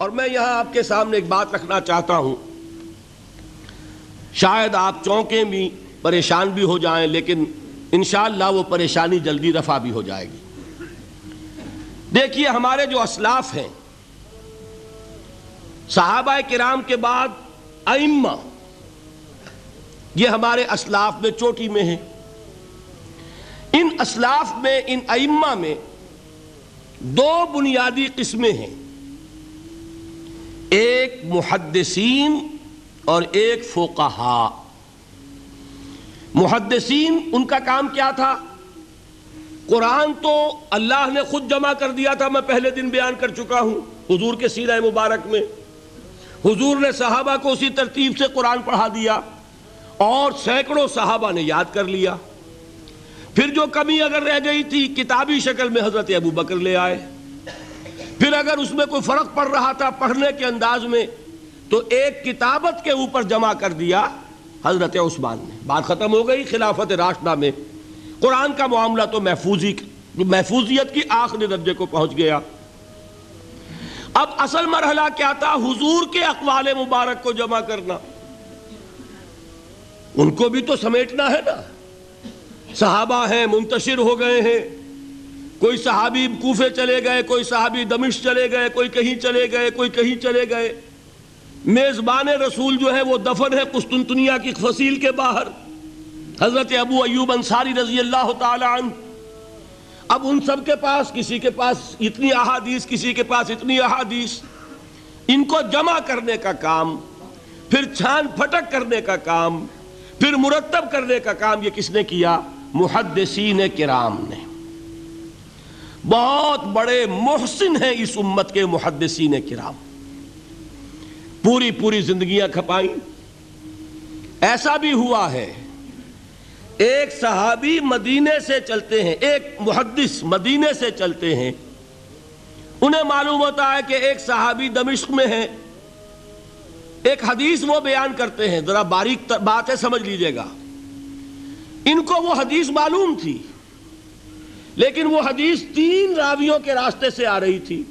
اور میں یہاں آپ کے سامنے ایک بات رکھنا چاہتا ہوں۔ شاید آپ چونکیں بھی پریشان بھی ہو جائیں، لیکن انشاءاللہ وہ پریشانی جلدی رفع بھی ہو جائے گی۔ دیکھیے، ہمارے جو اسلاف ہیں، صحابہ کرام کے بعد ائمہ، یہ ہمارے اسلاف میں چوٹی میں ہیں۔ ان اسلاف میں، ان ائمہ میں دو بنیادی قسمیں ہیں۔ ایک محدثین اور ایک فوقہا محدثین، ان کا کام کیا تھا؟ قرآن تو اللہ نے خود جمع کر دیا تھا، میں پہلے دن بیان کر چکا ہوں۔ حضور کے سیرہ مبارک میں۔ حضور نے صحابہ کو اسی ترتیب سے قرآن پڑھا دیا اور سینکڑوں صحابہ نے یاد کر لیا۔ پھر جو کمی اگر رہ گئی تھی، کتابی شکل میں حضرت ابو بکر لے آئے۔ پھر اگر اس میں کوئی فرق پڑ رہا تھا پڑھنے کے انداز میں، تو ایک کتابت کے اوپر جمع کر دیا حضرت عثمان نے۔ بات ختم ہو گئی خلافت راشدہ میں۔ قرآن کا معاملہ تو محفوظی محفوظیت کی آخری درجے کو پہنچ گیا۔ اب اصل مرحلہ کیا تھا؟ حضور کے اقوال مبارک کو جمع کرنا۔ ان کو بھی تو سمیٹنا ہے نا۔ صحابہ ہیں، منتشر ہو گئے ہیں۔ کوئی صحابی کوفے چلے گئے، کوئی صحابی دمش چلے گئے، کوئی کہیں چلے گئے، کوئی کہیں چلے گئے۔ میزبان رسول جو ہے وہ دفن ہے قسطنطنیہ کی فصیل کے باہر۔ حضرت ابو ایوب انصاری رضی اللہ تعالی عنہ۔ اب ان سب کے پاس، کسی کے پاس اتنی احادیث، کسی کے پاس اتنی احادیث۔ ان کو جمع کرنے کا کام، پھر چھان پھٹک کرنے کا کام، پھر مرتب کرنے کا کام یہ کس نے کیا؟ محدثین کرام نے۔ بہت بڑے محسن ہیں اس امت کے محدثین کرام۔ پوری پوری زندگیاں کھپائیں۔ ایسا بھی ہوا ہے، ایک صحابی مدینے سے چلتے ہیں، ایک محدث مدینے سے چلتے ہیں۔ انہیں معلوم ہوتا ہے کہ ایک صحابی دمشق میں ہے ایک حدیث وہ بیان کرتے ہیں، ذرا باریک بات ہے سمجھ لیجیے گا۔ ان کو وہ حدیث معلوم تھی۔ لیکن وہ حدیث تین راویوں کے راستے سے آ رہی تھی۔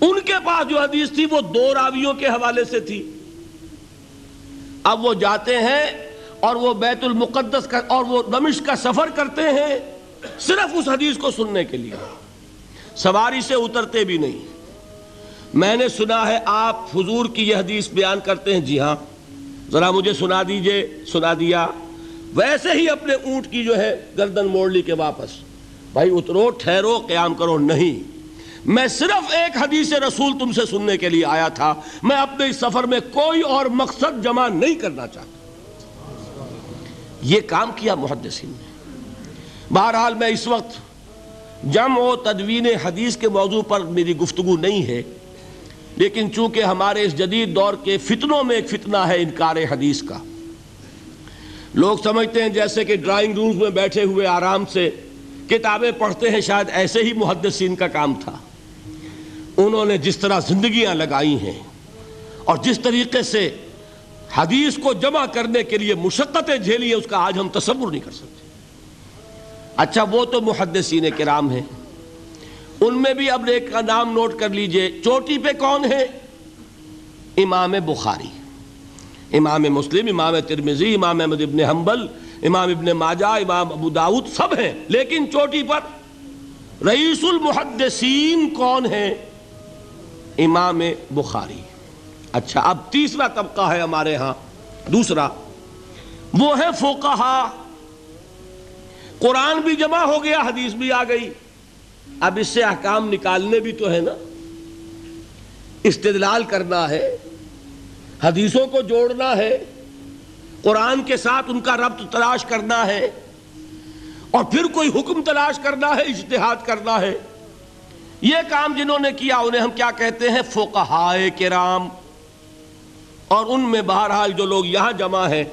ان کے پاس جو حدیث تھی وہ دو راویوں کے حوالے سے تھی۔ اب وہ جاتے ہیں اور وہ بیت المقدس کا اور وہ دمش کا سفر کرتے ہیں صرف اس حدیث کو سننے کے لیے۔ سواری سے اترتے بھی نہیں۔ میں نے سنا ہے آپ حضور کی یہ حدیث بیان کرتے ہیں۔ جی ہاں ذرا مجھے سنا دیجیے، سنا دیا۔ ویسے ہی اپنے اونٹ کی جو ہے گردن موڑ لی کے واپس۔ بھائی اترو، ٹھہرو، قیام کرو، نہیں۔ میں صرف ایک حدیث رسول تم سے سننے کے لیے آیا تھا۔ میں اپنے اس سفر میں کوئی اور مقصد جمع نہیں کرنا چاہتا۔ یہ کام کیا محدثین نے؟ بہرحال میں اس وقت جمع و تدوین حدیث کے موضوع پر میری گفتگو نہیں ہے۔ لیکن چونکہ ہمارے اس جدید دور کے فتنوں میں ایک فتنہ ہے انکار حدیث کا، لوگ سمجھتے ہیں جیسے کہ ڈرائنگ رومز میں بیٹھے ہوئے آرام سے کتابیں پڑھتے ہیں، شاید ایسے ہی محدثین کا کام تھا۔ انہوں نے جس طرح زندگیاں لگائی ہیں اور جس طریقے سے حدیث کو جمع کرنے کے لیے مشقتیں جھیلی ہیں، اس کا آج ہم تصور نہیں کر سکتے۔ اچھا وہ تو محدثین کرام ہیں۔ ان میں بھی اب ایک نام نوٹ کر لیجیے، چوٹی پہ کون ہے امام بخاری، امام مسلم، امام ترمزی امام احمد ابن حنبل امام ابن ماجہ، امام ابو داود سب ہیں، لیکن چوٹی پر رئیس المحدثین کون ہے امام بخاری۔ اچھا اب تیسرا طبقہ ہے ہمارے ہاں دوسرا۔ وہ ہے فوقہا قرآن بھی جمع ہو گیا، حدیث بھی آ گئی۔ اب اس سے احکام نکالنے بھی تو ہے نا۔ استدلال کرنا ہے، حدیثوں کو جوڑنا ہے۔ قرآن کے ساتھ ان کا ربط تلاش کرنا ہے اور پھر کوئی حکم تلاش کرنا ہے، اجتہاد کرنا ہے۔ یہ کام جنہوں نے کیا، انہیں ہم کیا کہتے ہیں؟ فوقہائے کرام۔ اور ان میں بہرحال جو لوگ یہاں جمع ہیں،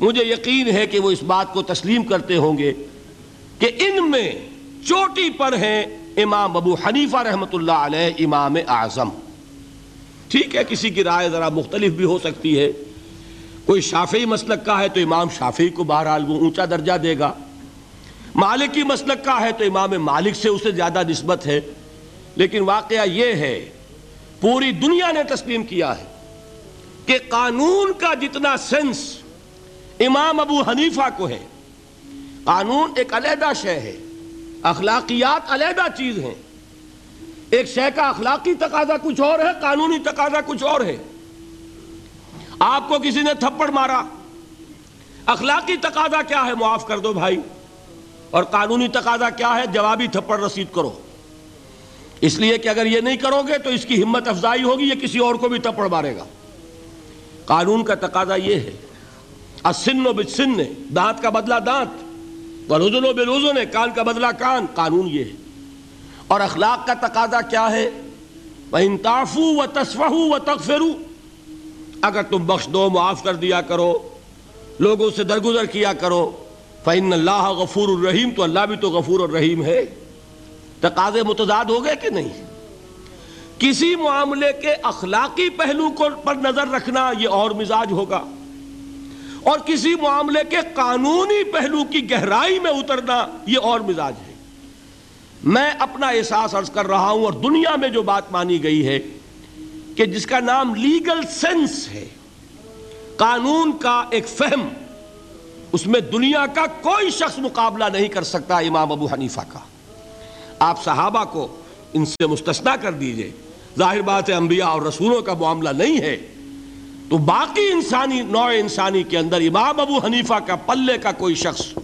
مجھے یقین ہے کہ وہ اس بات کو تسلیم کرتے ہوں گے کہ ان میں چوٹی پر ہیں امام ابو حنیفہ رحمۃ اللہ علیہ، امام اعظم۔ ٹھیک ہے، کسی کی رائے ذرا مختلف بھی ہو سکتی ہے۔ کوئی شافعی مسلک کا ہے تو امام شافعی کو بہرحال وہ اونچا درجہ دے گا۔ مالکی مسلک کا ہے تو امام مالک سے اسے زیادہ نسبت ہے۔ لیکن واقعہ یہ ہے، پوری دنیا نے تسلیم کیا ہے کہ قانون کا جتنا سینس امام ابو حنیفہ کو ہے، قانون ایک علیحدہ شے ہے، اخلاقیات علیحدہ چیز ہیں۔ ایک شے کا اخلاقی تقاضا کچھ اور ہے، قانونی تقاضا کچھ اور ہے۔ آپ کو کسی نے تھپڑ مارا؟ اخلاقی تقاضا کیا ہے؟ معاف کر دو بھائی۔ اور قانونی تقاضا کیا ہے؟ جوابی تھپڑ رسید کرو۔ اس لیے کہ اگر یہ نہیں کرو گے تو اس کی ہمت افزائی ہوگی، یہ کسی اور کو بھی تھپڑ مارے گا۔ قانون کا تقاضا یہ ہے۔ اسن و بسن دانت کا بدلہ دانت۔ رزن و بے کان کا بدلہ کان۔ قانون یہ ہے۔ اور اخلاق کا تقاضا کیا ہے؟ وہ و تصفہ و تغفرو اگر تم بخش دو، معاف کر دیا کرو، لوگوں سے درگزر کیا کرو، فَإِنَّ اللَّهَ غفور الرحیم تو اللہ بھی تو غفور الرحیم ہے۔ تقاضے متضاد ہو گئے کہ نہیں؟ کسی معاملے کے اخلاقی پہلو کو پر نظر رکھنا یہ اور مزاج ہوگا۔ اور کسی معاملے کے قانونی پہلو کی گہرائی میں اترنا یہ اور مزاج ہے۔ میں اپنا احساس عرض کر رہا ہوں اور دنیا میں جو بات مانی گئی ہے کہ جس کا نام لیگل سینس ہے، قانون کا ایک فہم، اس میں دنیا کا کوئی شخص مقابلہ نہیں کر سکتا امام ابو حنیفہ کا۔ آپ صحابہ کو ان سے مستثنا کر دیجیے۔ ظاہر بات ہے، انبیاء اور رسولوں کا معاملہ نہیں ہے۔ تو باقی انسانی نوع انسانی کے اندر امام ابو حنیفہ کا پلے کا کوئی شخص،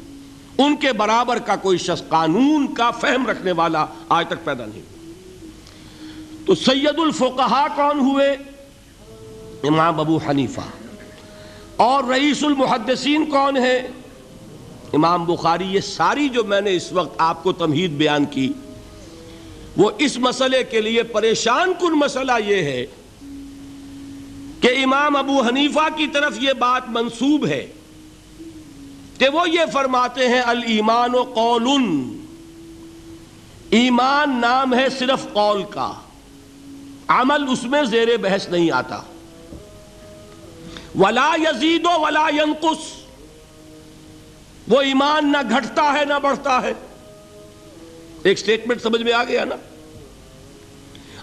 ان کے برابر کا کوئی شخص قانون کا فہم رکھنے والا آج تک پیدا نہیں تو سید الفقہا کون ہوئے؟ امام ابو حنیفہ۔ اور رئیس المحدثین کون ہے امام بخاری، یہ ساری جو میں نے اس وقت آپ کو تمہید بیان کی، وہ اس مسئلے کے لیے پریشان کن مسئلہ یہ ہے کہ امام ابو حنیفہ کی طرف یہ بات منسوب ہے کہ وہ یہ فرماتے ہیں المان و قول ایمان نام ہے صرف قول کا۔ عمل اس میں زیر بحث نہیں آتا۔ ولا یزید و ولا ینقص وہ ایمان نہ گھٹتا ہے نہ بڑھتا ہے۔ ایک سٹیٹمنٹ سمجھ میں آ گیا نا؟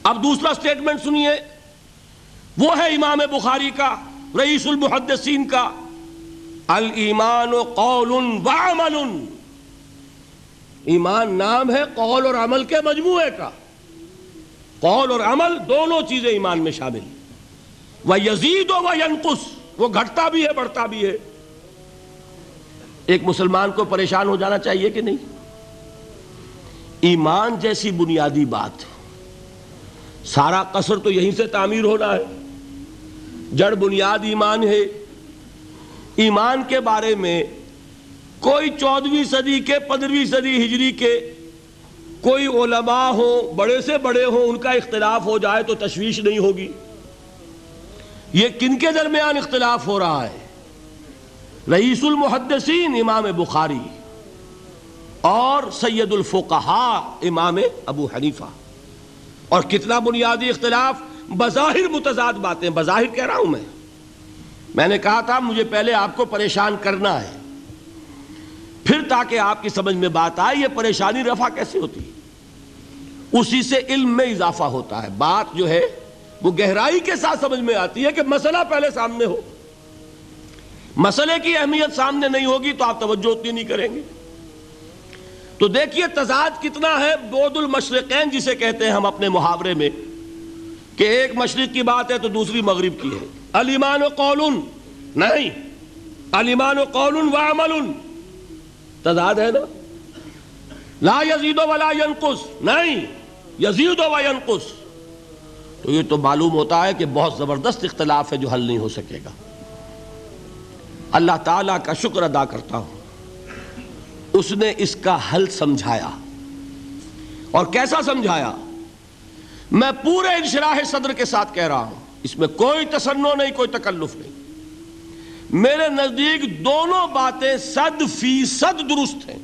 اب دوسرا سٹیٹمنٹ سنیے۔ وہ ہے امام بخاری کا، رئیس المحدثین کا۔ المان قول و ایمان نام ہے، قول اور عمل کے مجموعے کا۔ قول اور عمل دونوں چیزیں ایمان میں شامل وہ یزید و ینقص، وہ گھٹتا بھی ہے، بڑھتا بھی ہے۔ ایک مسلمان کو پریشان ہو جانا چاہیے کہ نہیں؟ ایمان جیسی بنیادی بات سارا قصر تو یہیں سے تعمیر ہونا ہے۔ جڑ بنیاد ایمان ہے۔ ایمان کے بارے میں کوئی چودویں صدی کے، پندرہویں صدی ہجری کے کوئی علماء ہو بڑے سے بڑے ہوں، ان کا اختلاف ہو جائے تو تشویش نہیں ہوگی۔ یہ کن کے درمیان اختلاف ہو رہا ہے؟ رئیس المحدثین امام بخاری اور سید الفقہا امام ابو حنیفہ۔ اور کتنا بنیادی اختلاف؟ بظاہر متضاد باتیں، بظاہر کہہ رہا ہوں میں۔ میں نے کہا تھا، مجھے پہلے آپ کو پریشان کرنا ہے۔ پھر تاکہ آپ کی سمجھ میں بات آئے، یہ پریشانی رفع کیسے ہوتی؟ ہے اسی سے علم میں اضافہ ہوتا ہے۔ بات جو ہے، وہ گہرائی کے ساتھ سمجھ میں آتی ہے کہ مسئلہ پہلے سامنے ہو۔ مسئلے کی اہمیت سامنے نہیں ہوگی تو آپ توجہ اتنی نہیں کریں گے۔ تو دیکھیے، تضاد کتنا ہے بود المشرقین، جسے کہتے ہیں ہم اپنے محاورے میں، کہ ایک مشرق کی بات ہے تو دوسری مغرب کی ہے۔ علیمان و قول نہیں۔ علیمان و قول و عمل تضاد ہے نا؟ لا یزید ولا ینقص، نہیں، یزید و ینقص۔ تو یہ تو معلوم ہوتا ہے کہ بہت زبردست اختلاف ہے جو حل نہیں ہو سکے گا۔ اللہ تعالیٰ کا شکر ادا کرتا ہوں۔ اس نے اس کا حل سمجھایا۔ اور کیسا سمجھایا؟ میں پورے انشراح صدر کے ساتھ کہہ رہا ہوں۔ اس میں کوئی تسنو نہیں، کوئی تکلف نہیں۔ میرے نزدیک دونوں باتیں صد فیصد درست ہیں۔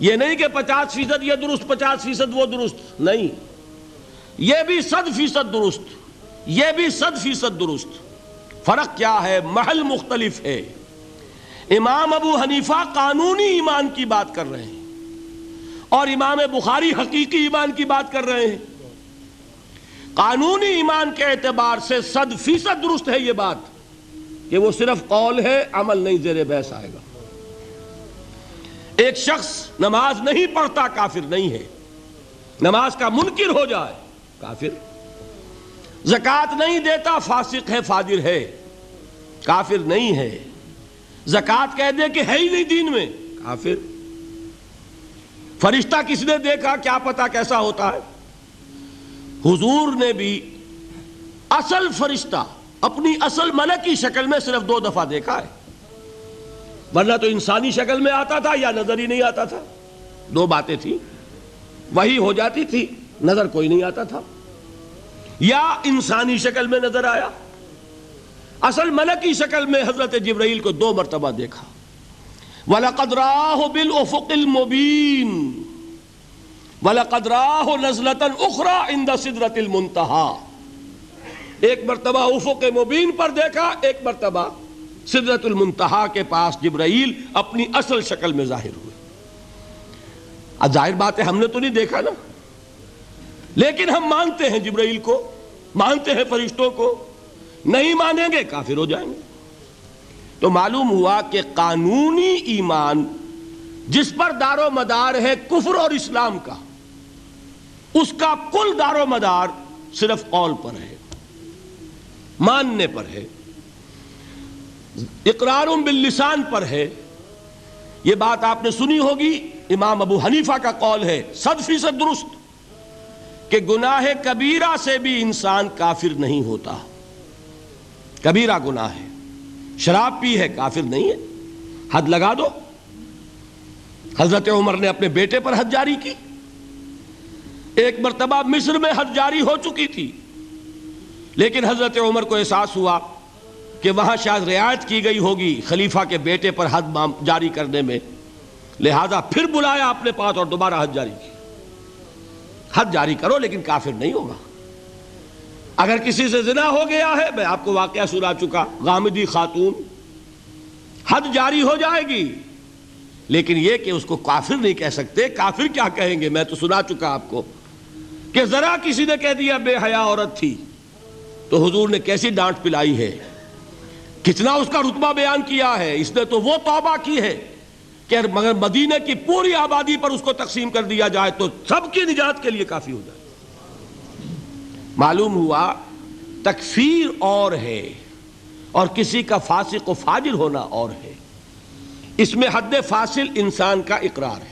یہ نہیں کہ پچاس فیصد یہ درست، پچاس فیصد وہ درست، نہیں۔ یہ بھی صد فیصد درست، یہ بھی صد فیصد درست۔ فرق کیا ہے؟ محل مختلف ہے۔ امام ابو حنیفہ قانونی ایمان کی بات کر رہے ہیں اور امام بخاری حقیقی ایمان کی بات کر رہے ہیں۔ قانونی ایمان کے اعتبار سے صد فیصد درست ہے یہ بات۔ کہ وہ صرف قول ہے، عمل نہیں، زیر بحث آئے گا۔ ایک شخص نماز نہیں پڑھتا، کافر نہیں ہے۔ نماز کا منکر ہو جائے، کافر۔ زکات نہیں دیتا، فاسق ہے، فاجر ہے، کافر نہیں ہے۔ زکات کہہ دے کہ ہے ہی نہیں دین میں، کافر۔ فرشتہ کس نے دیکھا؟ کیا پتا کیسا ہوتا ہے۔ حضور نے بھی اصل فرشتہ اپنی اصل ملک کی شکل میں صرف دو دفعہ دیکھا ہے۔ ورنہ تو انسانی شکل میں آتا تھا یا نظر ہی نہیں آتا تھا۔ دو باتیں تھیں۔ وہی ہو جاتی تھی، نظر کوئی نہیں آتا تھا۔ یا انسانی شکل میں نظر آیا۔ اصل ملکی شکل میں حضرت جبرائیل کو دو مرتبہ دیکھا۔ وَلَقَدْ رَاهُ بِالْأُفُقِ الْمُبِينَ۔ وَلَقَدْ رَاهُ نَزْلَةً اُخْرَى عِنْدَ صِدْرَةِ الْمُنْتَحَا ایک مرتبہ افق مبین پر دیکھا، ایک مرتبہ صدرت المنتہا کے پاس جبرائیل اپنی اصل شکل میں ظاہر ہوئے۔ اب ظاہر بات ہے، ہم نے تو نہیں دیکھا نا۔ لیکن ہم مانتے ہیں جبرائیل کو، مانتے ہیں فرشتوں کو۔ نہیں مانیں گے، کافر ہو جائیں گے۔ تو معلوم ہوا کہ قانونی ایمان جس پر دار و مدار ہے کفر اور اسلام کا، اس کا کل دار و مدار صرف قول پر ہے۔ ماننے پر ہے اقرار باللسان پر ہے۔ یہ بات آپ نے سنی ہوگی، امام ابو حنیفہ کا قول ہے صد فیصد درست، کہ گناہ کبیرہ سے بھی انسان کافر نہیں ہوتا۔ کبیرہ گناہ ہے، شراب پی ہے، کافر نہیں ہے۔ حد لگا دو۔ حضرت عمر نے اپنے بیٹے پر حد جاری کی۔ ایک مرتبہ مصر میں حد جاری ہو چکی تھی۔ لیکن حضرت عمر کو احساس ہوا کہ وہاں شاید رعایت کی گئی ہوگی خلیفہ کے بیٹے پر حد جاری کرنے میں۔ لہذا پھر بلایا اپنے پاس اور دوبارہ حد جاری کی۔ حد جاری کرو لیکن کافر نہیں ہوگا۔ اگر کسی سے زنا ہو گیا ہے، میں آپ کو واقعہ سنا چکا، غامدی خاتون۔ حد جاری ہو جائے گی۔ لیکن یہ کہ اس کو کافر نہیں کہہ سکتے، کافر کیا کہیں گے؟ میں تو سنا چکا آپ کو کہ ذرا کسی نے کہہ دیا، بے حیا عورت تھی۔ تو حضور نے کیسی ڈانٹ پلائی ہے؟ کتنا اس کا رتبہ بیان کیا ہے؟ اس نے تو وہ توبہ کی ہے کہ مگر مدینہ کی پوری آبادی پر اس کو تقسیم کر دیا جائے تو سب کی نجات کے لیے کافی ہو جائے۔ معلوم ہوا تکفیر اور ہے اور کسی کا فاسق و فاجر ہونا اور ہے۔ اس میں حد فاصل انسان کا اقرار ہے۔